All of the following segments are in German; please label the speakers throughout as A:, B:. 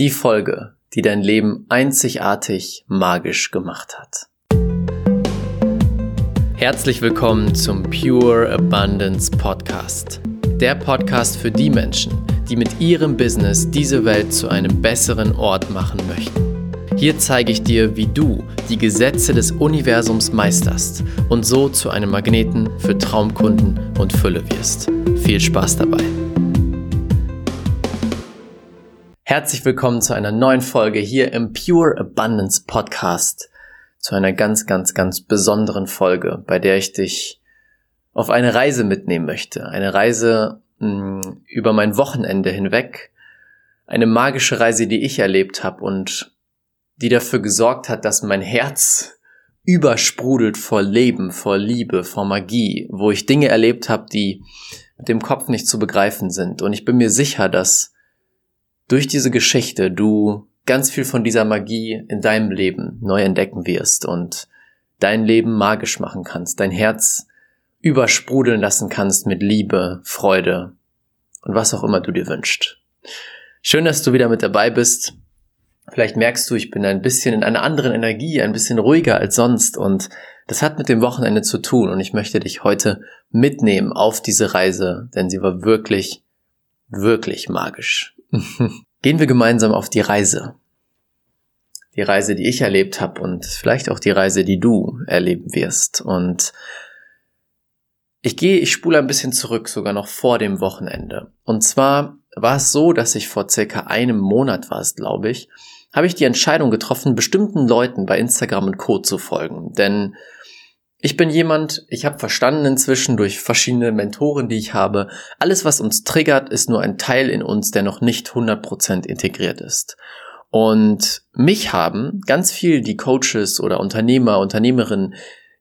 A: Die Folge, die dein Leben einzigartig magisch gemacht hat. Herzlich willkommen zum Pure Abundance Podcast. Der Podcast für die Menschen, die mit ihrem Business diese Welt zu einem besseren Ort machen möchten. Hier zeige ich dir, wie du die Gesetze des Universums meisterst und so zu einem Magneten für Traumkunden und Fülle wirst. Viel Spaß dabei! Herzlich willkommen zu einer neuen Folge hier im Pure Abundance Podcast. Zu einer ganz, ganz, ganz besonderen Folge, bei der ich dich auf eine Reise mitnehmen möchte. Eine Reise mh, hm, über mein Wochenende hinweg. Eine magische Reise, die ich erlebt habe und die dafür gesorgt hat, dass mein Herz übersprudelt vor Leben, vor Liebe, vor Magie, wo ich Dinge erlebt habe, die mit dem Kopf nicht zu begreifen sind. Und ich bin mir sicher, dass durch diese Geschichte du ganz viel von dieser Magie in deinem Leben neu entdecken wirst und dein Leben magisch machen kannst, dein Herz übersprudeln lassen kannst mit Liebe, Freude und was auch immer du dir wünschst. Schön, dass du wieder mit dabei bist. Vielleicht merkst du, ich bin ein bisschen in einer anderen Energie, ein bisschen ruhiger als sonst und das hat mit dem Wochenende zu tun und ich möchte dich heute mitnehmen auf diese Reise, denn sie war wirklich, wirklich magisch. Gehen wir gemeinsam auf die Reise. Die Reise, die ich erlebt habe und vielleicht auch die Reise, die du erleben wirst. Und ich gehe, ich spule ein bisschen zurück, sogar noch vor dem Wochenende. Und zwar war es so, dass ich vor circa einem Monat war es, glaube ich, habe ich die Entscheidung getroffen, bestimmten Leuten bei Instagram und Co. zu folgen. Denn ich bin jemand, ich habe verstanden inzwischen durch verschiedene Mentoren, die ich habe, alles, was uns triggert, ist nur ein Teil in uns, der noch nicht 100% integriert ist. Und mich haben ganz viel die Coaches oder Unternehmer, Unternehmerinnen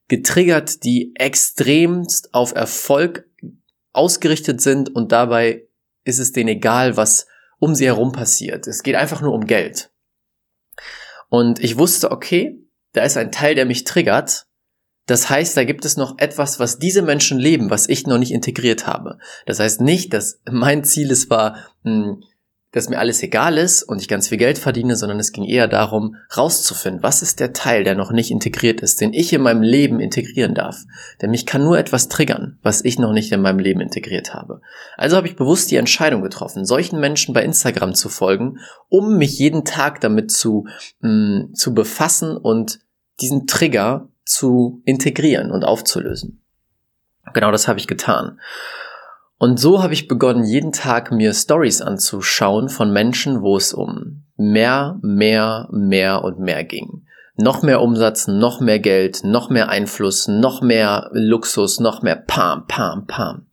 A: getriggert, die extremst auf Erfolg ausgerichtet sind und dabei ist es denen egal, was um sie herum passiert. Es geht einfach nur um Geld. Und ich wusste, okay, da ist ein Teil, der mich triggert. Das heißt, da gibt es noch etwas, was diese Menschen leben, was ich noch nicht integriert habe. Das heißt nicht, dass mein Ziel es war, hm, dass mir alles egal ist und ich ganz viel Geld verdiene, sondern es ging eher darum, rauszufinden, was ist der Teil, der noch nicht integriert ist, den ich in meinem Leben integrieren darf. Denn mich kann nur etwas triggern, was ich noch nicht in meinem Leben integriert habe. Also habe ich bewusst die Entscheidung getroffen, solchen Menschen bei Instagram zu folgen, um mich jeden Tag damit zu, mh, mm, zu befassen und diesen Trigger zu integrieren und aufzulösen. Genau das habe ich getan. Und so habe ich begonnen, jeden Tag mir Stories anzuschauen von Menschen, wo es um mehr, mehr, mehr und mehr ging. Noch mehr Umsatz, noch mehr Geld, noch mehr Einfluss, noch mehr Luxus, noch mehr Pam, Pam, Pam.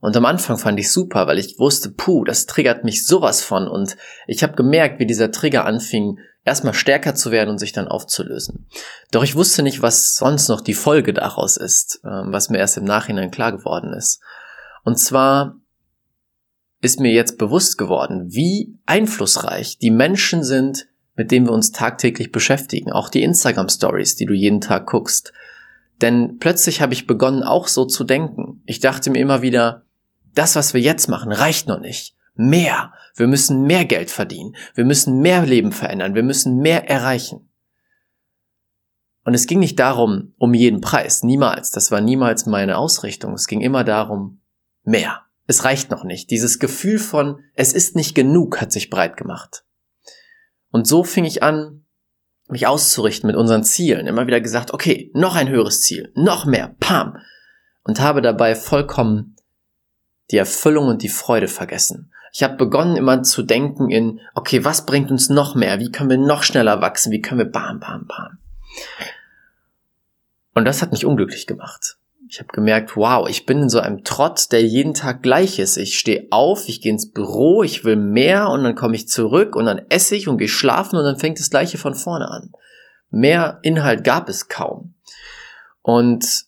A: Und am Anfang fand ich super, weil ich wusste, puh, das triggert mich sowas von. Und ich habe gemerkt, wie dieser Trigger anfing, erstmal stärker zu werden und sich dann aufzulösen. Doch ich wusste nicht, was sonst noch die Folge daraus ist, ähm, was mir erst im Nachhinein klar geworden ist. Und zwar ist mir jetzt bewusst geworden, wie einflussreich die Menschen sind, mit denen wir uns tagtäglich beschäftigen. Auch die Instagram Stories, die du jeden Tag guckst. Denn plötzlich habe ich begonnen, auch so zu denken. Ich dachte mir immer wieder, das, was wir jetzt machen, reicht noch nicht. Mehr. Wir müssen mehr Geld verdienen. Wir müssen mehr Leben verändern. Wir müssen mehr erreichen. Und es ging nicht darum, um jeden Preis. Niemals. Das war niemals meine Ausrichtung. Es ging immer darum, mehr. Es reicht noch nicht. Dieses Gefühl von, es ist nicht genug, hat sich breit gemacht. Und so fing ich an, mich auszurichten mit unseren Zielen. Immer wieder gesagt, okay, noch ein höheres Ziel, noch mehr, pam. Und habe dabei vollkommen die Erfüllung und die Freude vergessen. Ich habe begonnen immer zu denken in, okay, was bringt uns noch mehr? Wie können wir noch schneller wachsen? Wie können wir bam, bam, bam? Und das hat mich unglücklich gemacht ich habe gemerkt, wow, ich bin in so einem Trott, der jeden Tag gleich ist. Ich stehe auf, ich gehe ins Büro, ich will mehr und dann komme ich zurück und dann esse ich und gehe schlafen und dann fängt das gleiche von vorne an. Mehr Inhalt gab es kaum. Und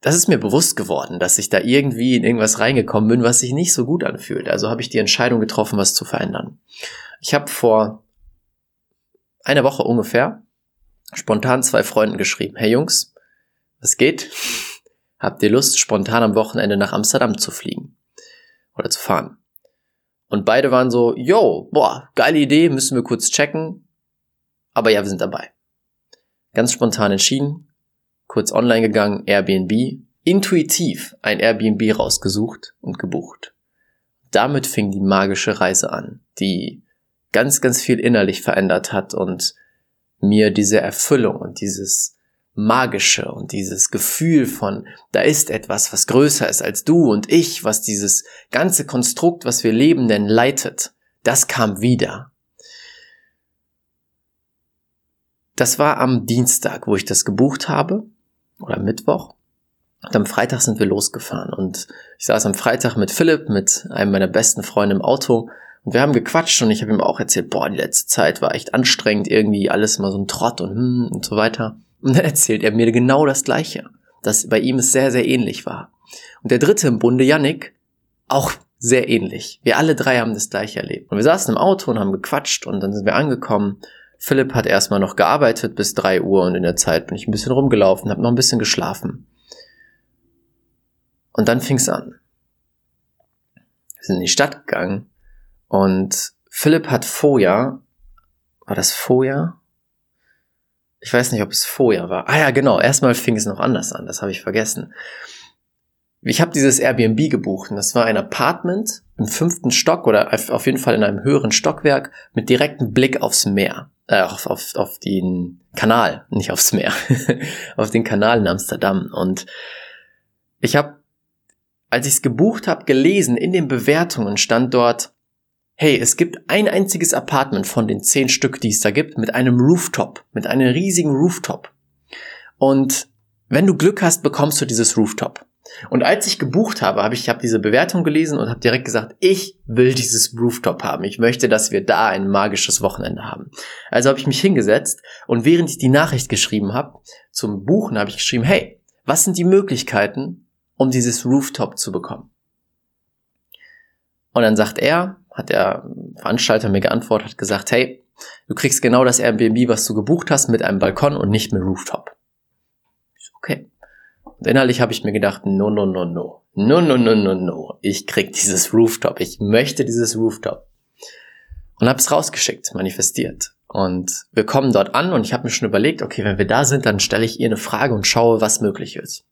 A: das ist mir bewusst geworden, dass ich da irgendwie in irgendwas reingekommen bin, was sich nicht so gut anfühlt. Also habe ich die Entscheidung getroffen, was zu verändern. Ich habe vor einer Woche ungefähr spontan zwei Freunden geschrieben. Hey Jungs, was geht? Habt ihr Lust, spontan am Wochenende nach Amsterdam zu fliegen oder zu fahren? Und beide waren so, yo, boah, geile Idee, müssen wir kurz checken. Aber ja, wir sind dabei. Ganz spontan entschieden, kurz online gegangen, Airbnb, intuitiv ein Airbnb rausgesucht und gebucht. Damit fing die magische Reise an, die ganz, ganz viel innerlich verändert hat und mir diese Erfüllung und dieses Magische und dieses Gefühl von, da ist etwas, was größer ist als du und ich, was dieses ganze Konstrukt, was wir leben, denn leitet, das kam wieder. Das war am Dienstag, wo ich das gebucht habe, oder Mittwoch. Und am Freitag sind wir losgefahren und ich saß am Freitag mit Philipp, mit einem meiner besten Freunde im Auto und wir haben gequatscht und ich habe ihm auch erzählt, boah, die letzte Zeit war echt anstrengend, irgendwie alles immer so ein Trott und hm und so weiter. Und dann erzählt er mir genau das Gleiche, dass bei ihm es sehr, sehr ähnlich war. Und der dritte im Bunde, Yannick, auch sehr ähnlich. Wir alle drei haben das gleiche erlebt. Und wir saßen im Auto und haben gequatscht und dann sind wir angekommen. Philipp hat erstmal noch gearbeitet bis drei Uhr und in der Zeit bin ich ein bisschen rumgelaufen, habe noch ein bisschen geschlafen. Und dann fing's an. Wir sind in die Stadt gegangen und Philipp hat vorher, war das vorher? Ich weiß nicht, ob es vorher war. Ah ja, genau. Erstmal fing es noch anders an. Das habe ich vergessen. Ich habe dieses Airbnb gebucht und das war ein Apartment im fünften Stock oder auf jeden Fall in einem höheren Stockwerk mit direktem Blick aufs Meer, äh, auf, auf, auf den Kanal, nicht aufs Meer, auf den Kanal in Amsterdam. Und ich habe, als ich es gebucht habe, gelesen, in den Bewertungen stand dort hey, es gibt ein einziges Apartment von den zehn Stück, die es da gibt, mit einem Rooftop, mit einem riesigen Rooftop. Und wenn du Glück hast, bekommst du dieses Rooftop. Und als ich gebucht habe, habe ich hab diese Bewertung gelesen und habe direkt gesagt, ich will dieses Rooftop haben. Ich möchte, dass wir da ein magisches Wochenende haben. Also habe ich mich hingesetzt und während ich die Nachricht geschrieben habe, zum Buchen habe ich geschrieben, hey, was sind die Möglichkeiten, um dieses Rooftop zu bekommen? Und dann sagt er, hat der Veranstalter mir geantwortet, hat gesagt, hey, du kriegst genau das Airbnb, was du gebucht hast, mit einem Balkon und nicht mit Rooftop. So, okay. Und innerlich habe ich mir gedacht, no, no, no, no. No, no, no, no, no. Ich krieg dieses Rooftop. Ich möchte dieses Rooftop. Und habe es rausgeschickt, manifestiert. Und wir kommen dort an und ich habe mir schon überlegt, okay, wenn wir da sind, dann stelle ich ihr eine Frage und schaue, was möglich ist.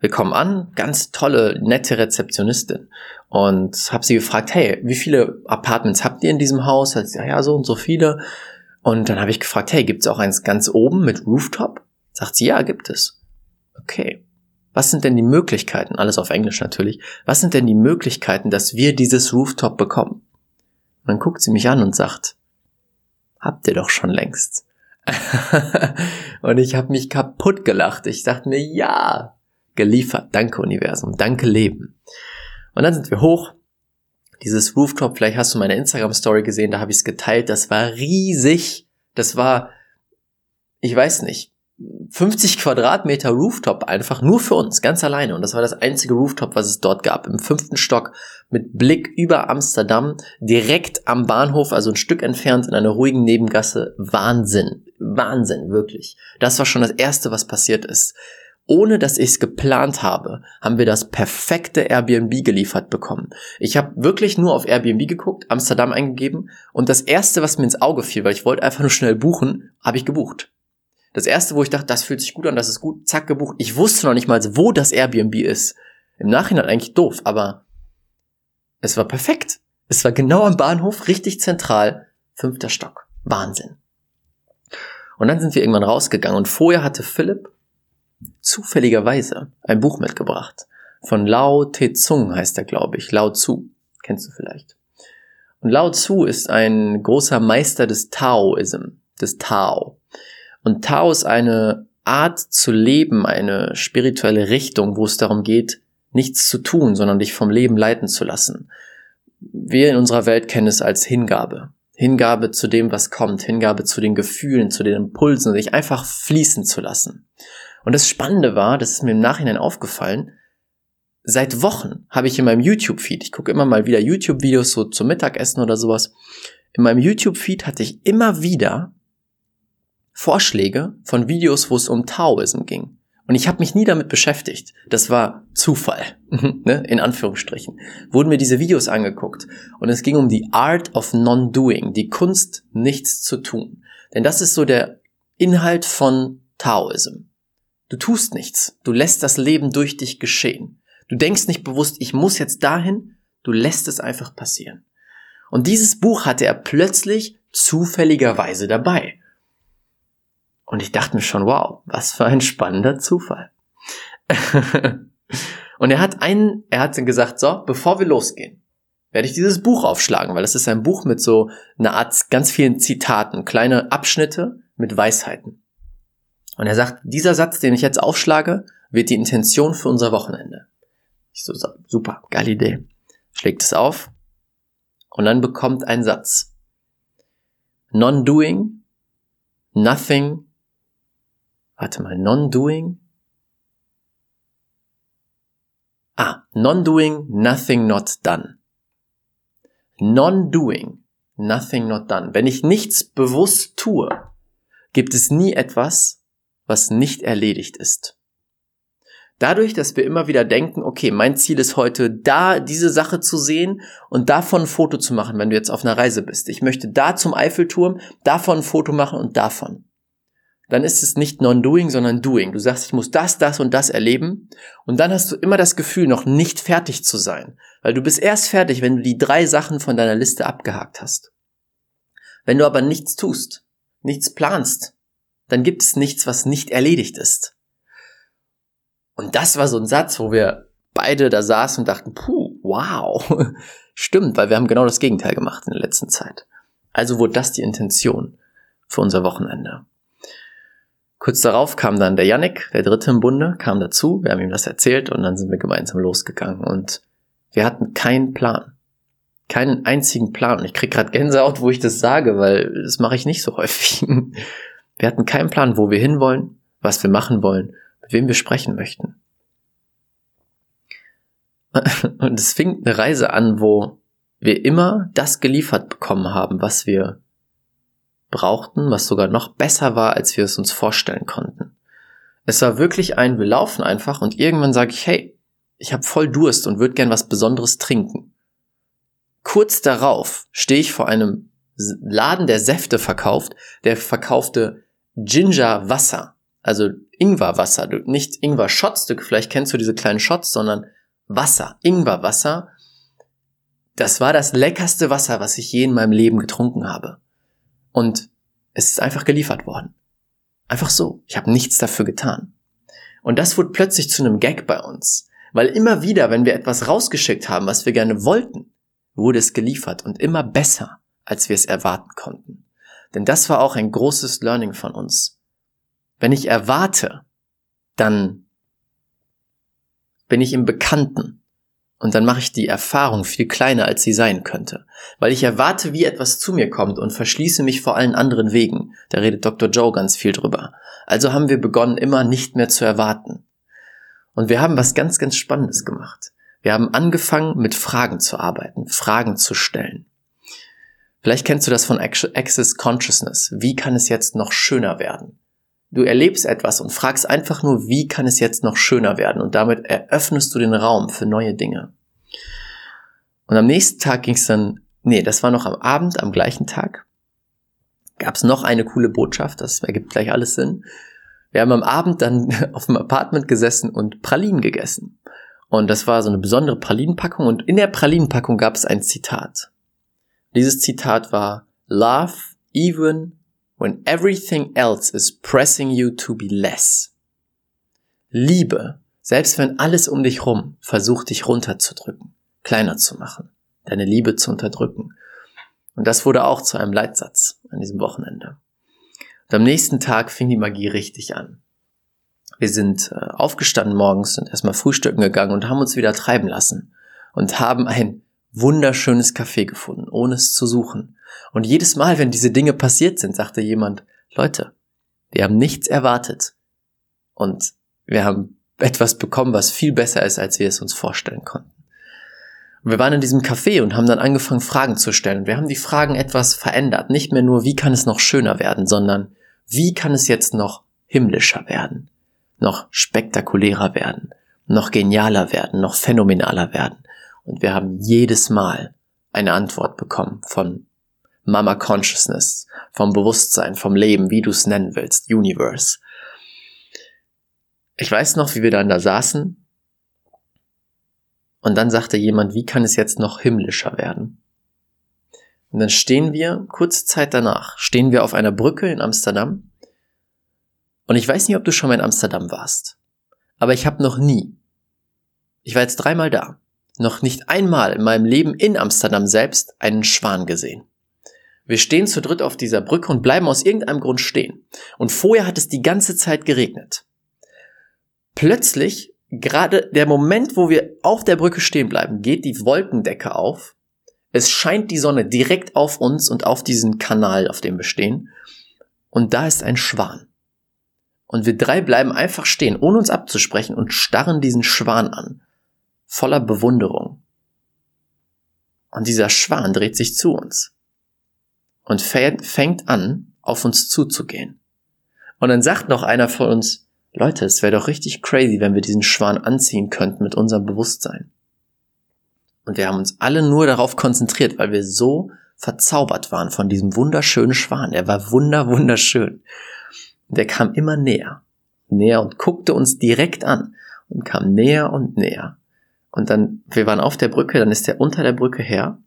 A: Wir kommen an, ganz tolle, nette Rezeptionistin und habe sie gefragt, hey, wie viele Apartments habt ihr in diesem Haus? Hat sie, ja, ja, so und so viele. Und dann habe ich gefragt, hey, gibt es auch eins ganz oben mit Rooftop? Sagt sie, ja, gibt es. Okay. Was sind denn die Möglichkeiten, alles auf Englisch natürlich, was sind denn die Möglichkeiten, dass wir dieses Rooftop bekommen? Und dann guckt sie mich an und sagt, habt ihr doch schon längst. und ich habe mich kaputt gelacht. Ich dachte mir, ja, geliefert. Danke Universum, danke Leben. Und dann sind wir hoch. Dieses Rooftop, vielleicht hast du meine Instagram-Story gesehen, da habe ich es geteilt. Das war riesig. Das war, ich weiß nicht, 50 Quadratmeter Rooftop einfach nur für uns, ganz alleine. Und das war das einzige Rooftop, was es dort gab. Im fünften Stock mit Blick über Amsterdam, direkt am Bahnhof, also ein Stück entfernt in einer ruhigen Nebengasse. Wahnsinn. Wahnsinn, wirklich. Das war schon das erste, was passiert ist ohne dass ich es geplant habe, haben wir das perfekte Airbnb geliefert bekommen. Ich habe wirklich nur auf Airbnb geguckt, Amsterdam eingegeben und das erste, was mir ins Auge fiel, weil ich wollte einfach nur schnell buchen, habe ich gebucht. Das erste, wo ich dachte, das fühlt sich gut an, das ist gut, zack, gebucht. Ich wusste noch nicht mal, wo das Airbnb ist. Im Nachhinein eigentlich doof, aber es war perfekt. Es war genau am Bahnhof, richtig zentral, fünfter Stock. Wahnsinn. Und dann sind wir irgendwann rausgegangen und vorher hatte Philipp zufälligerweise ein Buch mitgebracht. Von Lao Tse-Zung heißt er, glaube ich. Lao Tzu. Kennst du vielleicht. Und Lao Tzu ist ein großer Meister des Taoism, des Tao. Und Tao ist eine Art zu leben, eine spirituelle Richtung, wo es darum geht, nichts zu tun, sondern dich vom Leben leiten zu lassen. Wir in unserer Welt kennen es als Hingabe. Hingabe zu dem, was kommt, Hingabe zu den Gefühlen, zu den Impulsen, dich einfach fließen zu lassen. Und das Spannende war, das ist mir im Nachhinein aufgefallen, seit Wochen habe ich in meinem YouTube-Feed, ich gucke immer mal wieder YouTube-Videos so zum Mittagessen oder sowas, in meinem YouTube-Feed hatte ich immer wieder Vorschläge von Videos, wo es um Taoism ging. Und ich habe mich nie damit beschäftigt. Das war Zufall, ne? in Anführungsstrichen. Wurden mir diese Videos angeguckt und es ging um die Art of Non-Doing, die Kunst, nichts zu tun. Denn das ist so der Inhalt von Taoism. Du tust nichts, du lässt das Leben durch dich geschehen. Du denkst nicht bewusst, ich muss jetzt dahin, du lässt es einfach passieren. Und dieses Buch hatte er plötzlich zufälligerweise dabei. Und ich dachte mir schon, wow, was für ein spannender Zufall. und er hat einen, er hat gesagt, so, bevor wir losgehen, werde ich dieses Buch aufschlagen, weil das ist ein Buch mit so einer Art ganz vielen Zitaten, kleine Abschnitte mit Weisheiten. Und er sagt, dieser Satz, den ich jetzt aufschlage, wird die Intention für unser Wochenende. Ich so, super, geile Idee. Schlägt es auf und dann bekommt ein Satz. Non-doing, nothing warte mal, non-doing? Ah, non-doing, nothing not done. Non-doing, nothing not done. Wenn ich nichts bewusst tue, gibt es nie etwas, was nicht erledigt ist. Dadurch, dass wir immer wieder denken, okay, mein Ziel ist heute, da diese Sache zu sehen und davon ein Foto zu machen, wenn du jetzt auf einer Reise bist. Ich möchte da zum Eiffelturm, davon ein Foto machen und davon dann ist es nicht non-doing, sondern doing. Du sagst, ich muss das, das und das erleben und dann hast du immer das Gefühl, noch nicht fertig zu sein, weil du bist erst fertig, wenn du die drei Sachen von deiner Liste abgehakt hast. Wenn du aber nichts tust, nichts planst, dann gibt es nichts, was nicht erledigt ist. Und das war so ein Satz, wo wir beide da saßen und dachten, puh, wow, stimmt, weil wir haben genau das Gegenteil gemacht in der letzten Zeit. Also wurde das die Intention für unser Wochenende. Kurz darauf kam dann der Yannick, der dritte im Bunde, kam dazu, wir haben ihm das erzählt und dann sind wir gemeinsam losgegangen und wir hatten keinen Plan. Keinen einzigen Plan. Und ich krieg gerade Gänsehaut, wo ich das sage, weil das mache ich nicht so häufig. Wir hatten keinen Plan, wo wir hinwollen, was wir machen wollen, mit wem wir sprechen möchten. Und es fing eine Reise an, wo wir immer das geliefert bekommen haben, was wir brauchten, was sogar noch besser war, als wir es uns vorstellen konnten. Es war wirklich ein, wir laufen einfach und irgendwann sage ich, hey, ich habe voll Durst und würde gern was Besonderes trinken. Kurz darauf stehe ich vor einem Laden, der Säfte verkauft, der verkaufte Ginger Wasser, also Ingwer Wasser, nicht Ingwer Shots, vielleicht kennst du diese kleinen Shots, sondern Wasser, Ingwer Wasser. Das war das leckerste Wasser, was ich je in meinem Leben getrunken habe. Und es ist einfach geliefert worden. Einfach so. Ich habe nichts dafür getan. Und das wurde plötzlich zu einem Gag bei uns. Weil immer wieder, wenn wir etwas rausgeschickt haben, was wir gerne wollten, wurde es geliefert und immer besser, als wir es erwarten konnten. Denn das war auch ein großes Learning von uns. Wenn ich erwarte, dann bin ich im Bekannten. Und dann mache ich die Erfahrung viel kleiner, als sie sein könnte. Weil ich erwarte, wie etwas zu mir kommt und verschließe mich vor allen anderen Wegen. Da redet Dr. Joe ganz viel drüber. Also haben wir begonnen, immer nicht mehr zu erwarten. Und wir haben was ganz, ganz Spannendes gemacht. Wir haben angefangen, mit Fragen zu arbeiten, Fragen zu stellen. Vielleicht kennst du das von Access Consciousness. Wie kann es jetzt noch schöner werden? Du erlebst etwas und fragst einfach nur, wie kann es jetzt noch schöner werden? Und damit eröffnest du den Raum für neue Dinge. Und am nächsten Tag ging es dann, nee, das war noch am Abend, am gleichen Tag, gab es noch eine coole Botschaft, das ergibt gleich alles Sinn. Wir haben am Abend dann auf dem Apartment gesessen und Pralinen gegessen. Und das war so eine besondere Pralinenpackung und in der Pralinenpackung gab es ein Zitat. Dieses Zitat war Love even when everything else is pressing you to be less. Liebe, selbst wenn alles um dich rum versucht, dich runterzudrücken, kleiner zu machen, deine Liebe zu unterdrücken. Und das wurde auch zu einem Leitsatz an diesem Wochenende. Und am nächsten Tag fing die Magie richtig an. Wir sind äh, aufgestanden morgens und erstmal frühstücken gegangen und haben uns wieder treiben lassen und haben ein wunderschönes Café gefunden, ohne es zu suchen. Und jedes Mal, wenn diese Dinge passiert sind, sagte jemand, Leute, wir haben nichts erwartet. Und wir haben etwas bekommen, was viel besser ist, als wir es uns vorstellen konnten. Und wir waren in diesem Café und haben dann angefangen, Fragen zu stellen. Wir haben die Fragen etwas verändert. Nicht mehr nur, wie kann es noch schöner werden, sondern wie kann es jetzt noch himmlischer werden? noch spektakulärer werden, noch genialer werden, noch phänomenaler werden. Und wir haben jedes Mal eine Antwort bekommen von Mama Consciousness, vom Bewusstsein, vom Leben, wie du es nennen willst, Universe. Ich weiß noch, wie wir dann da saßen und dann sagte jemand, wie kann es jetzt noch himmlischer werden? Und dann stehen wir, kurze Zeit danach, stehen wir auf einer Brücke in Amsterdam. Und ich weiß nicht, ob du schon mal in Amsterdam warst. Aber ich habe noch nie, ich war jetzt dreimal da, noch nicht einmal in meinem Leben in Amsterdam selbst einen Schwan gesehen. Wir stehen zu dritt auf dieser Brücke und bleiben aus irgendeinem Grund stehen. Und vorher hat es die ganze Zeit geregnet. Plötzlich, gerade der Moment, wo wir auf der Brücke stehen bleiben, geht die Wolkendecke auf es scheint die Sonne direkt auf uns und auf diesen Kanal, auf dem wir stehen. Und da ist ein Schwan. Und wir drei bleiben einfach stehen, ohne uns abzusprechen und starren diesen Schwan an. Voller Bewunderung. Und dieser Schwan dreht sich zu uns. Und fängt an, auf uns zuzugehen. Und dann sagt noch einer von uns, Leute, es wäre doch richtig crazy, wenn wir diesen Schwan anziehen könnten mit unserem Bewusstsein. Und wir haben uns alle nur darauf konzentriert, weil wir so verzaubert waren von diesem wunderschönen Schwan. Er war wunder, wunderschön. Und er kam immer näher, näher und guckte uns direkt an und kam näher und näher. Und dann, wir waren auf der Brücke, dann ist er unter der Brücke her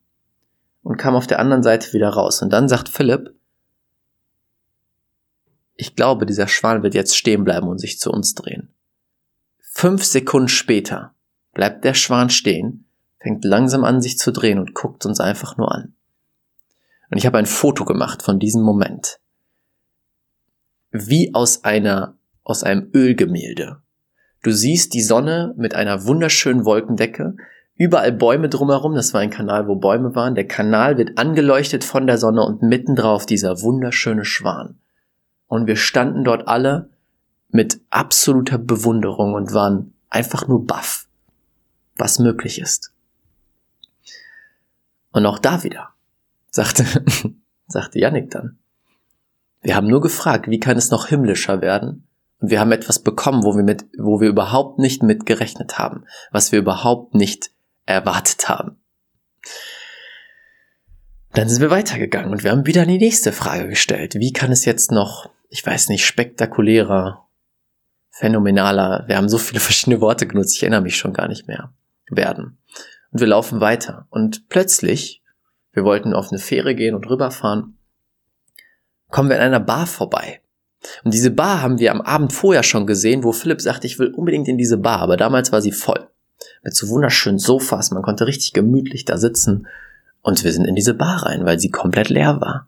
A: und kam auf der anderen Seite wieder raus. Und dann sagt Philipp, ich glaube, dieser Schwan wird jetzt stehen bleiben und sich zu uns drehen. Fünf Sekunden später bleibt der Schwan stehen fängt langsam an, sich zu drehen und guckt uns einfach nur an. Und ich habe ein Foto gemacht von diesem Moment. Wie aus einer, aus einem Ölgemälde. Du siehst die Sonne mit einer wunderschönen Wolkendecke, überall Bäume drumherum, das war ein Kanal, wo Bäume waren. Der Kanal wird angeleuchtet von der Sonne und mittendrauf dieser wunderschöne Schwan. Und wir standen dort alle mit absoluter Bewunderung und waren einfach nur baff, was möglich ist. Und auch da wieder, sagte, sagte Yannick dann. Wir haben nur gefragt, wie kann es noch himmlischer werden? Und wir haben etwas bekommen, wo wir mit, wo wir überhaupt nicht mit gerechnet haben, was wir überhaupt nicht erwartet haben. Dann sind wir weitergegangen und wir haben wieder die nächste Frage gestellt. Wie kann es jetzt noch, ich weiß nicht, spektakulärer, phänomenaler, wir haben so viele verschiedene Worte genutzt, ich erinnere mich schon gar nicht mehr, werden. Und wir laufen weiter. Und plötzlich, wir wollten auf eine Fähre gehen und rüberfahren, kommen wir an einer Bar vorbei. Und diese Bar haben wir am Abend vorher schon gesehen, wo Philipp sagte, ich will unbedingt in diese Bar, aber damals war sie voll. Mit so wunderschönen Sofas, man konnte richtig gemütlich da sitzen. Und wir sind in diese Bar rein, weil sie komplett leer war.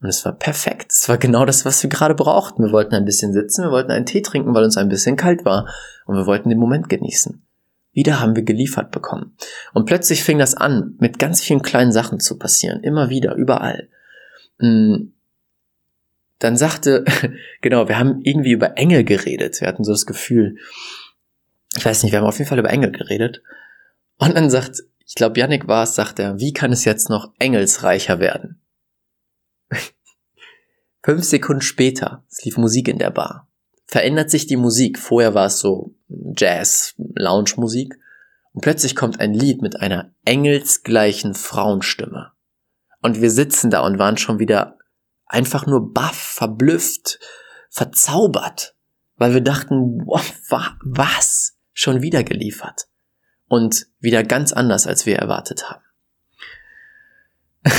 A: Und es war perfekt. Es war genau das, was wir gerade brauchten. Wir wollten ein bisschen sitzen, wir wollten einen Tee trinken, weil uns ein bisschen kalt war. Und wir wollten den Moment genießen. Wieder haben wir geliefert bekommen. Und plötzlich fing das an, mit ganz vielen kleinen Sachen zu passieren. Immer wieder, überall. Mm. Dann sagte, genau, wir haben irgendwie über Engel geredet. Wir hatten so das Gefühl, ich weiß nicht, wir haben auf jeden Fall über Engel geredet. Und dann sagt, ich glaube, Yannick war es, sagt er, wie kann es jetzt noch engelsreicher werden? Fünf Sekunden später, es lief Musik in der Bar verändert sich die Musik. Vorher war es so Jazz, Lounge-Musik. Und plötzlich kommt ein Lied mit einer engelsgleichen Frauenstimme. Und wir sitzen da und waren schon wieder einfach nur baff, verblüfft, verzaubert, weil wir dachten, wow, was? Schon wieder geliefert. Und wieder ganz anders, als wir erwartet haben.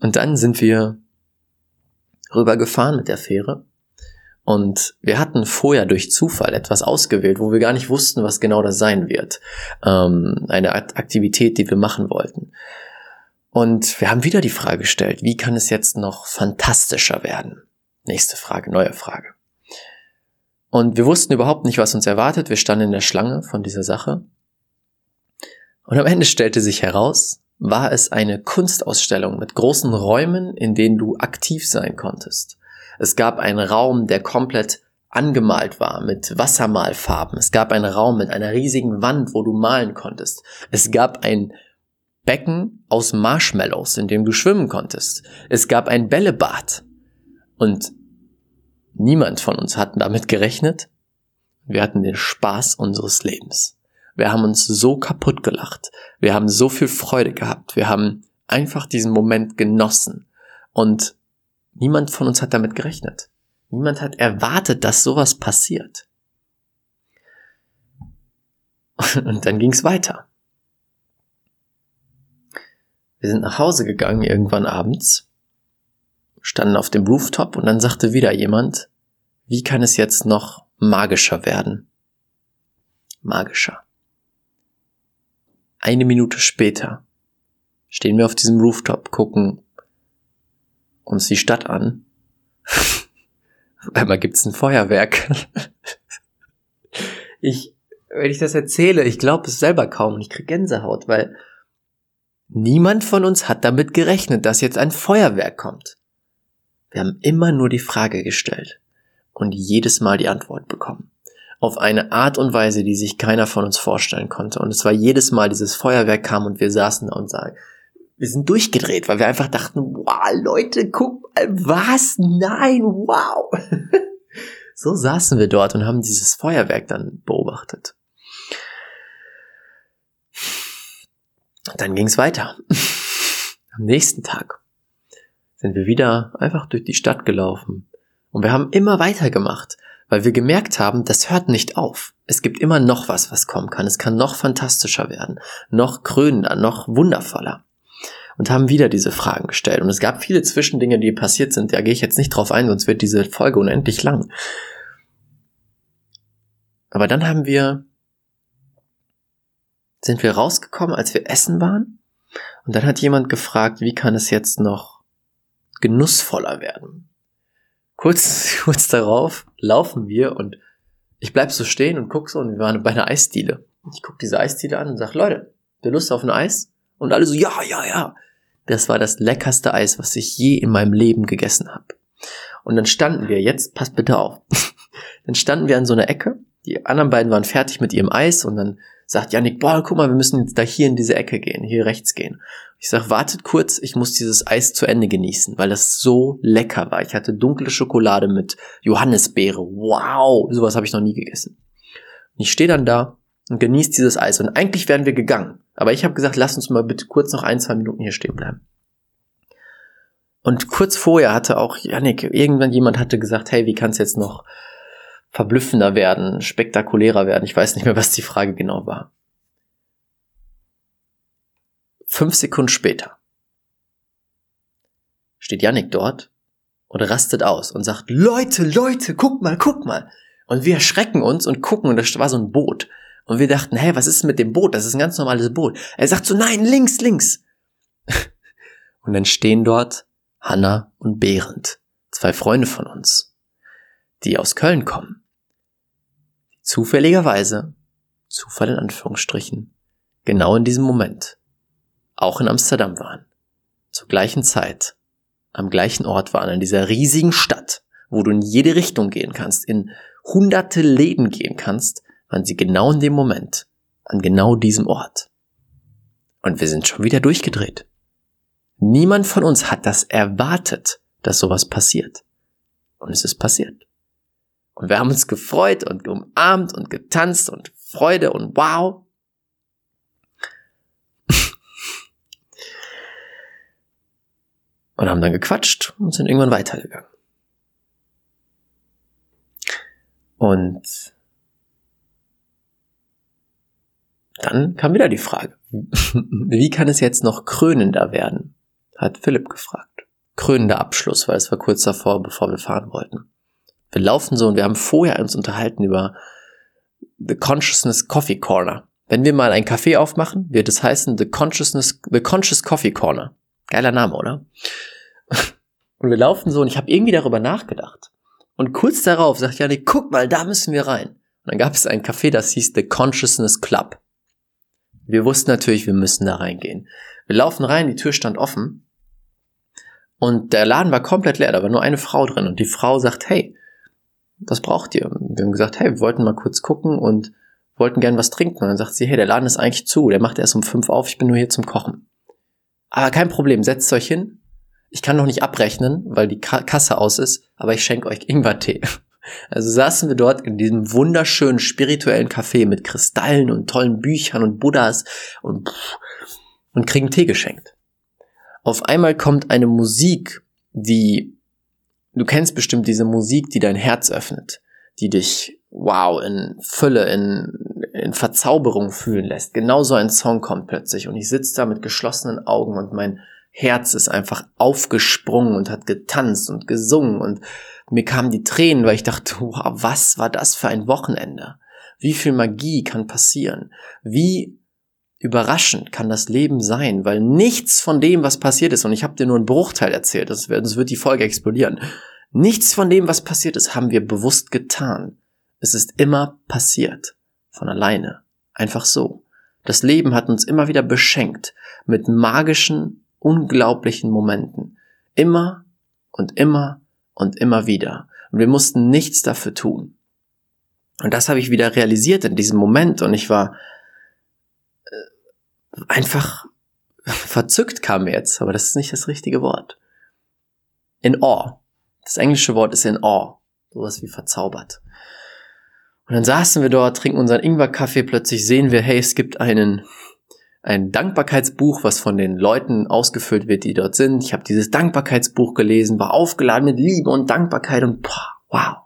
A: und dann sind wir rübergefahren mit der Fähre und wir hatten vorher durch Zufall etwas ausgewählt, wo wir gar nicht wussten, was genau das sein wird. Ähm, eine Aktivität, die wir machen wollten. Und wir haben wieder die Frage gestellt, wie kann es jetzt noch fantastischer werden? Nächste Frage, neue Frage. Und wir wussten überhaupt nicht, was uns erwartet. Wir standen in der Schlange von dieser Sache. Und am Ende stellte sich heraus, war es eine Kunstausstellung mit großen Räumen, in denen du aktiv sein konntest. Es gab einen Raum, der komplett angemalt war mit Wassermalfarben. Es gab einen Raum mit einer riesigen Wand, wo du malen konntest. Es gab ein Becken aus Marshmallows, in dem du schwimmen konntest. Es gab ein Bällebad. Und Niemand von uns hat damit gerechnet. Wir hatten den Spaß unseres Lebens. Wir haben uns so kaputt gelacht. Wir haben so viel Freude gehabt. Wir haben einfach diesen Moment genossen. Und niemand von uns hat damit gerechnet. Niemand hat erwartet, dass sowas passiert. Und dann ging es weiter. Wir sind nach Hause gegangen irgendwann abends, standen auf dem Rooftop und dann sagte wieder jemand, wie kann es jetzt noch magischer werden? Magischer. Eine Minute später stehen wir auf diesem Rooftop, gucken uns die Stadt an. Einmal gibt's ein Feuerwerk. ich, wenn ich das erzähle, ich glaube es selber kaum und ich krieg Gänsehaut, weil niemand von uns hat damit gerechnet, dass jetzt ein Feuerwerk kommt. Wir haben immer nur die Frage gestellt und jedes Mal die Antwort bekommen. Auf eine Art und Weise, die sich keiner von uns vorstellen konnte. Und es war jedes Mal dieses Feuerwerk kam und wir saßen da und sagen, wir sind durchgedreht, weil wir einfach dachten, wow, Leute, guck mal, was? Nein, wow. so saßen wir dort und haben dieses Feuerwerk dann beobachtet. Dann ging es weiter. Am nächsten Tag sind wir wieder einfach durch die Stadt gelaufen. Und wir haben immer weitergemacht, weil wir gemerkt haben, das hört nicht auf. Es gibt immer noch was, was kommen kann. Es kann noch fantastischer werden, noch krönender, noch wundervoller und haben wieder diese Fragen gestellt. Und es gab viele Zwischendinge, die passiert sind. Da gehe ich jetzt nicht drauf ein, sonst wird diese Folge unendlich lang. Aber dann haben wir, sind wir rausgekommen, als wir essen waren. Und dann hat jemand gefragt, wie kann es jetzt noch genussvoller werden? Kurz, kurz darauf laufen wir und ich bleib so stehen und guck so und wir waren bei einer Eisdiele. Ich guck diese Eisdiele an und sag, Leute, der Lust auf ein Eis? Und alle so, ja, ja, ja. Das war das leckerste Eis, was ich je in meinem Leben gegessen habe. Und dann standen wir, jetzt passt bitte auf, dann standen wir an so einer Ecke, die anderen beiden waren fertig mit ihrem Eis und dann sagt Janik, boah, guck mal, wir müssen jetzt da hier in diese Ecke gehen, hier rechts gehen. Ich sag, wartet kurz, ich muss dieses Eis zu Ende genießen, weil das so lecker war. Ich hatte dunkle Schokolade mit Johannisbeere. Wow, sowas habe ich noch nie gegessen. Und ich stehe dann da und genieße dieses Eis. Und eigentlich wären wir gegangen. Aber ich habe gesagt, lass uns mal bitte kurz noch ein, zwei Minuten hier stehen bleiben. Und kurz vorher hatte auch Janik, irgendwann jemand hatte gesagt, hey, wie kann es jetzt noch verblüffender werden, spektakulärer werden? Ich weiß nicht mehr, was die Frage genau war. Fünf Sekunden später steht Janik dort und rastet aus und sagt, Leute, Leute, guck mal, guck mal. Und wir erschrecken uns und gucken und das war so ein Boot. Und wir dachten, hey, was ist mit dem Boot? Das ist ein ganz normales Boot. Er sagt so, nein, links, links. und dann stehen dort Hanna und Behrend, zwei Freunde von uns, die aus Köln kommen. Zufälligerweise, Zufall in Anführungsstrichen, genau in diesem Moment, auch in Amsterdam waren. Zur gleichen Zeit, am gleichen Ort waren, in dieser riesigen Stadt, wo du in jede Richtung gehen kannst, in hunderte Läden gehen kannst, waren sie genau in dem Moment, an genau diesem Ort. Und wir sind schon wieder durchgedreht. Niemand von uns hat das erwartet, dass sowas passiert. Und es ist passiert. Und wir haben uns gefreut und umarmt und getanzt und Freude und wow. und haben dann gequatscht und sind irgendwann weitergegangen. Und Dann kam wieder die Frage, wie kann es jetzt noch krönender werden? Hat Philipp gefragt. Krönender Abschluss, weil es war kurz davor, bevor wir fahren wollten. Wir laufen so und wir haben vorher uns unterhalten über The Consciousness Coffee Corner. Wenn wir mal ein Café aufmachen, wird es heißen The Consciousness, The Conscious Coffee Corner. Geiler Name, oder? Und wir laufen so und ich habe irgendwie darüber nachgedacht. Und kurz darauf sagt Janik, guck mal, da müssen wir rein. Und dann gab es ein Café, das hieß The Consciousness Club. Wir wussten natürlich, wir müssen da reingehen. Wir laufen rein, die Tür stand offen und der Laden war komplett leer, da war nur eine Frau drin und die Frau sagt, hey, was braucht ihr? Wir haben gesagt, hey, wir wollten mal kurz gucken und wollten gern was trinken. Und dann sagt sie, hey, der Laden ist eigentlich zu, der macht erst um fünf auf, ich bin nur hier zum Kochen. Aber kein Problem, setzt euch hin. ich kann noch nicht abrechnen, weil die Kasse aus ist, aber ich schenke euch Ingwertee. Also saßen wir dort in diesem wunderschönen spirituellen Café mit Kristallen und tollen Büchern und Buddhas und, und kriegen Tee geschenkt. Auf einmal kommt eine Musik, die, du kennst bestimmt diese Musik, die dein Herz öffnet, die dich, wow, in Fülle, in, in Verzauberung fühlen lässt. Genau so ein Song kommt plötzlich und ich sitze da mit geschlossenen Augen und mein Herz ist einfach aufgesprungen und hat getanzt und gesungen und mir kamen die Tränen, weil ich dachte, wow, was war das für ein Wochenende? Wie viel Magie kann passieren? Wie überraschend kann das Leben sein? Weil nichts von dem, was passiert ist, und ich habe dir nur einen Bruchteil erzählt, das wird, das wird die Folge explodieren. Nichts von dem, was passiert ist, haben wir bewusst getan. Es ist immer passiert. Von alleine. Einfach so. Das Leben hat uns immer wieder beschenkt mit magischen unglaublichen Momenten. Immer und immer und immer wieder. Und wir mussten nichts dafür tun. Und das habe ich wieder realisiert in diesem Moment und ich war einfach verzückt kam mir jetzt, aber das ist nicht das richtige Wort. In awe. Das englische Wort ist in awe. Sowas wie verzaubert. Und dann saßen wir dort, trinken unseren Ingwer-Kaffee, plötzlich sehen wir, hey, es gibt einen ein Dankbarkeitsbuch, was von den Leuten ausgefüllt wird, die dort sind. Ich habe dieses Dankbarkeitsbuch gelesen, war aufgeladen mit Liebe und Dankbarkeit und boah, wow.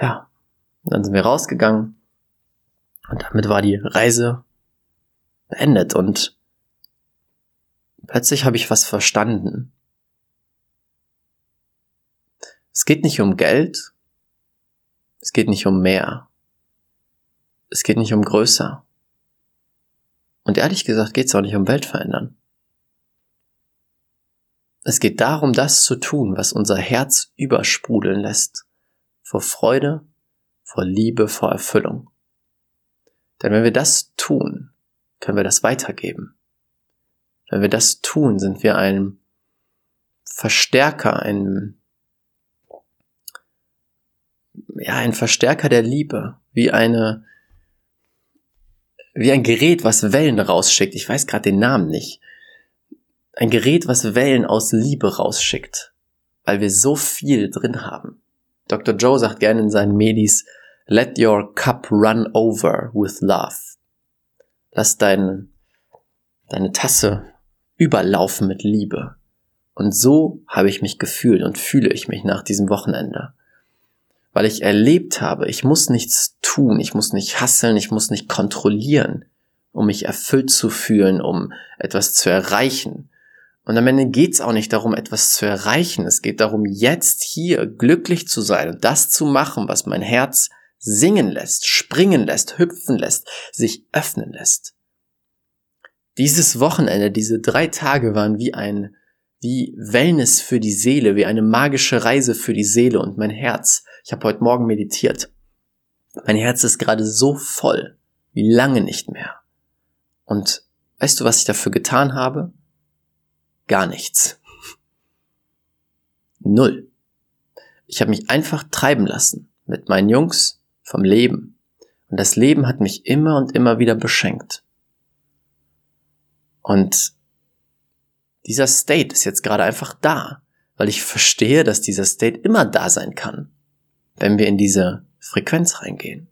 A: Ja, und dann sind wir rausgegangen und damit war die Reise beendet und plötzlich habe ich was verstanden. Es geht nicht um Geld, es geht nicht um mehr, es geht nicht um größer. Und ehrlich gesagt geht es auch nicht um Welt verändern. Es geht darum, das zu tun, was unser Herz übersprudeln lässt. Vor Freude, vor Liebe, vor Erfüllung. Denn wenn wir das tun, können wir das weitergeben. Wenn wir das tun, sind wir ein Verstärker, ein, ja, ein Verstärker der Liebe, wie eine, wie ein Gerät, was Wellen rausschickt. Ich weiß gerade den Namen nicht. Ein Gerät, was Wellen aus Liebe rausschickt, weil wir so viel drin haben. Dr. Joe sagt gerne in seinen Medis, let your cup run over with love. Lass dein, deine Tasse überlaufen mit Liebe. Und so habe ich mich gefühlt und fühle ich mich nach diesem Wochenende weil ich erlebt habe, ich muss nichts tun, ich muss nicht hasseln, ich muss nicht kontrollieren, um mich erfüllt zu fühlen, um etwas zu erreichen. Und am Ende geht es auch nicht darum, etwas zu erreichen. Es geht darum, jetzt hier glücklich zu sein und das zu machen, was mein Herz singen lässt, springen lässt, hüpfen lässt, sich öffnen lässt. Dieses Wochenende, diese drei Tage waren wie ein, wie Wellness für die Seele, wie eine magische Reise für die Seele und mein Herz ich habe heute Morgen meditiert. Mein Herz ist gerade so voll wie lange nicht mehr. Und weißt du, was ich dafür getan habe? Gar nichts. Null. Ich habe mich einfach treiben lassen mit meinen Jungs vom Leben. Und das Leben hat mich immer und immer wieder beschenkt. Und dieser State ist jetzt gerade einfach da, weil ich verstehe, dass dieser State immer da sein kann wenn wir in diese Frequenz reingehen.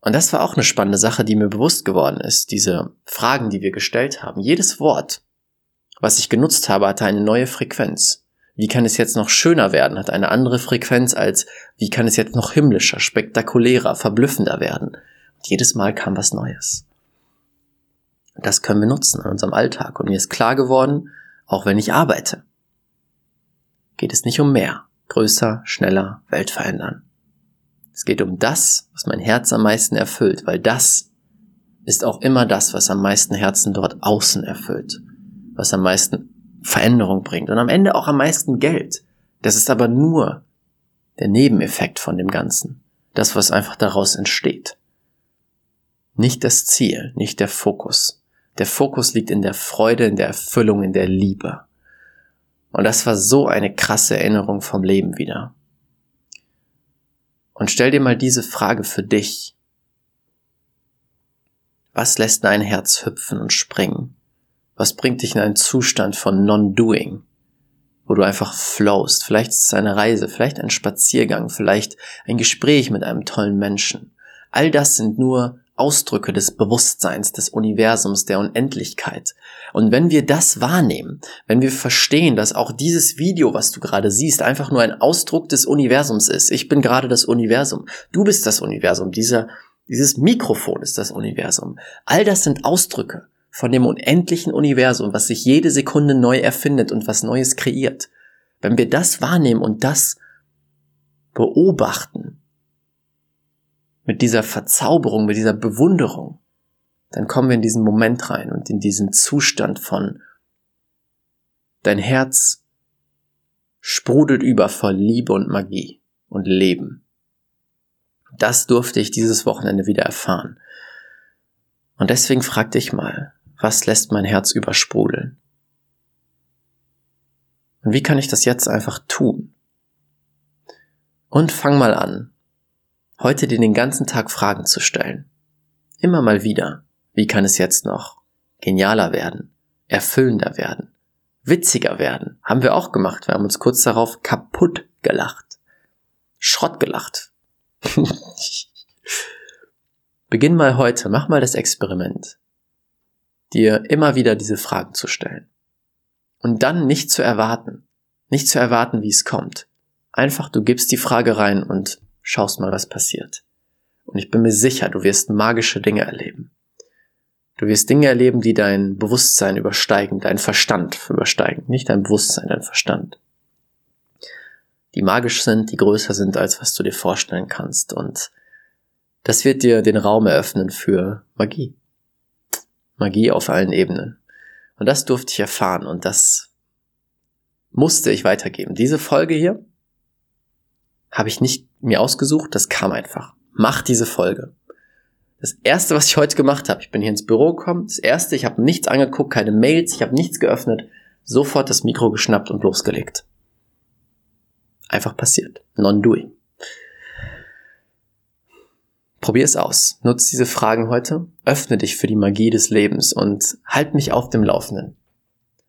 A: Und das war auch eine spannende Sache, die mir bewusst geworden ist, diese Fragen, die wir gestellt haben. Jedes Wort, was ich genutzt habe, hatte eine neue Frequenz. Wie kann es jetzt noch schöner werden, hat eine andere Frequenz als wie kann es jetzt noch himmlischer, spektakulärer, verblüffender werden. Und jedes Mal kam was Neues. Das können wir nutzen in unserem Alltag. Und mir ist klar geworden, auch wenn ich arbeite, geht es nicht um mehr größer, schneller, Welt verändern. Es geht um das, was mein Herz am meisten erfüllt, weil das ist auch immer das, was am meisten Herzen dort außen erfüllt, was am meisten Veränderung bringt und am Ende auch am meisten Geld. Das ist aber nur der Nebeneffekt von dem Ganzen, das, was einfach daraus entsteht. Nicht das Ziel, nicht der Fokus. Der Fokus liegt in der Freude, in der Erfüllung, in der Liebe. Und das war so eine krasse Erinnerung vom Leben wieder. Und stell dir mal diese Frage für dich. Was lässt dein Herz hüpfen und springen, Was bringt dich in einen Zustand von Non-Doing, wo du einfach flowst? Vielleicht ist es eine Reise, vielleicht ein Spaziergang, vielleicht ein Gespräch mit einem tollen Menschen. All das sind nur Ausdrücke des Bewusstseins, des Universums, der Unendlichkeit. Und wenn wir das wahrnehmen, wenn wir verstehen, dass auch dieses Video, was du gerade siehst, einfach nur ein Ausdruck des Universums ist. Ich bin gerade das Universum. Du bist das Universum. Dieser, dieses Mikrofon ist das Universum. All das sind Ausdrücke von dem unendlichen Universum, was sich jede Sekunde neu erfindet und was Neues kreiert. Wenn wir das wahrnehmen und das beobachten, mit dieser Verzauberung, mit dieser Bewunderung, dann kommen wir in diesen Moment rein und in diesen Zustand von dein Herz sprudelt über voll Liebe und Magie und Leben. Das durfte ich dieses Wochenende wieder erfahren. Und deswegen frag dich mal, was lässt mein Herz übersprudeln? Und wie kann ich das jetzt einfach tun? Und fang mal an, heute dir den ganzen Tag Fragen zu stellen. Immer mal wieder. Wie kann es jetzt noch genialer werden, erfüllender werden, witziger werden? Haben wir auch gemacht. Wir haben uns kurz darauf kaputt gelacht. Schrott gelacht. Beginn mal heute, mach mal das Experiment, dir immer wieder diese Fragen zu stellen. Und dann nicht zu erwarten, nicht zu erwarten, wie es kommt. Einfach, du gibst die Frage rein und schaust mal, was passiert. Und ich bin mir sicher, du wirst magische Dinge erleben. Du wirst Dinge erleben, die dein Bewusstsein übersteigen, dein Verstand übersteigen, nicht dein Bewusstsein, dein Verstand. Die magisch sind, die größer sind, als was du dir vorstellen kannst. Und das wird dir den Raum eröffnen für Magie. Magie auf allen Ebenen. Und das durfte ich erfahren und das musste ich weitergeben. Diese Folge hier habe ich nicht mir ausgesucht, das kam einfach. Mach diese Folge. Das erste, was ich heute gemacht habe, ich bin hier ins Büro gekommen, das erste, ich habe nichts angeguckt, keine Mails, ich habe nichts geöffnet, sofort das Mikro geschnappt und losgelegt. Einfach passiert. Non-doing. Probier es aus. Nutz diese Fragen heute. Öffne dich für die Magie des Lebens und halt mich auf dem Laufenden.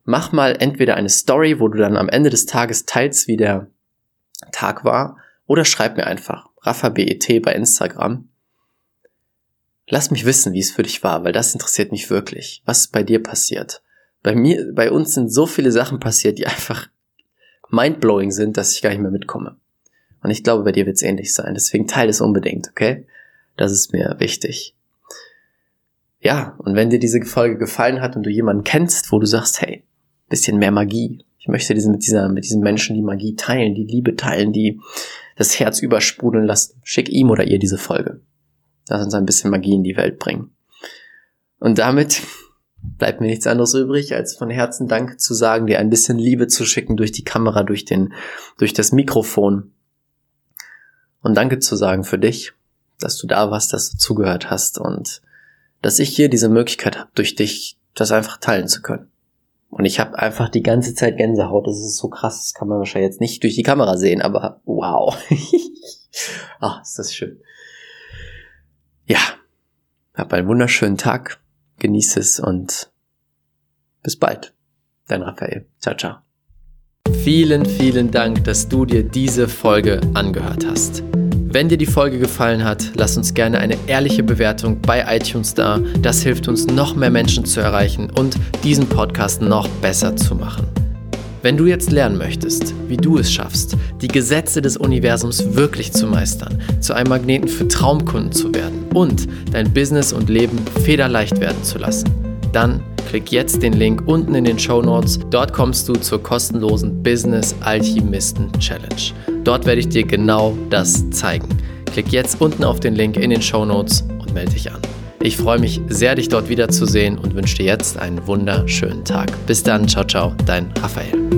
A: Mach mal entweder eine Story, wo du dann am Ende des Tages teilst, wie der Tag war, oder schreib mir einfach RaffaBET bei Instagram. Lass mich wissen, wie es für dich war, weil das interessiert mich wirklich. Was ist bei dir passiert? Bei mir, bei uns sind so viele Sachen passiert, die einfach mindblowing sind, dass ich gar nicht mehr mitkomme. Und ich glaube, bei dir wird es ähnlich sein. Deswegen teile es unbedingt, okay? Das ist mir wichtig. Ja, und wenn dir diese Folge gefallen hat und du jemanden kennst, wo du sagst, hey, bisschen mehr Magie. Ich möchte diese, mit dieser, mit diesen Menschen die Magie teilen, die Liebe teilen, die das Herz übersprudeln lassen. Schick ihm oder ihr diese Folge. Lass uns ein bisschen Magie in die Welt bringen. Und damit bleibt mir nichts anderes übrig, als von Herzen Dank zu sagen, dir ein bisschen Liebe zu schicken durch die Kamera, durch den, durch das Mikrofon. Und danke zu sagen für dich, dass du da warst, dass du zugehört hast und dass ich hier diese Möglichkeit habe, durch dich das einfach teilen zu können. Und ich habe einfach die ganze Zeit Gänsehaut. Das ist so krass, das kann man wahrscheinlich jetzt nicht durch die Kamera sehen, aber wow. Ach, ist das schön. Ja, hab einen wunderschönen Tag, genieß es und bis bald. Dein Raphael. Ciao, ciao. Vielen, vielen Dank, dass du dir diese Folge angehört hast. Wenn dir die Folge gefallen hat, lass uns gerne eine ehrliche Bewertung bei iTunes da. Das hilft uns, noch mehr Menschen zu erreichen und diesen Podcast noch besser zu machen. Wenn du jetzt lernen möchtest, wie du es schaffst, die Gesetze des Universums wirklich zu meistern, zu einem Magneten für Traumkunden zu werden und dein Business und Leben federleicht werden zu lassen, dann klick jetzt den Link unten in den Show Notes. Dort kommst du zur kostenlosen Business Alchemisten Challenge. Dort werde ich dir genau das zeigen. Klick jetzt unten auf den Link in den Show Notes und melde dich an. Ich freue mich sehr, dich dort wiederzusehen und wünsche dir jetzt einen wunderschönen Tag. Bis dann, ciao, ciao, dein Raphael.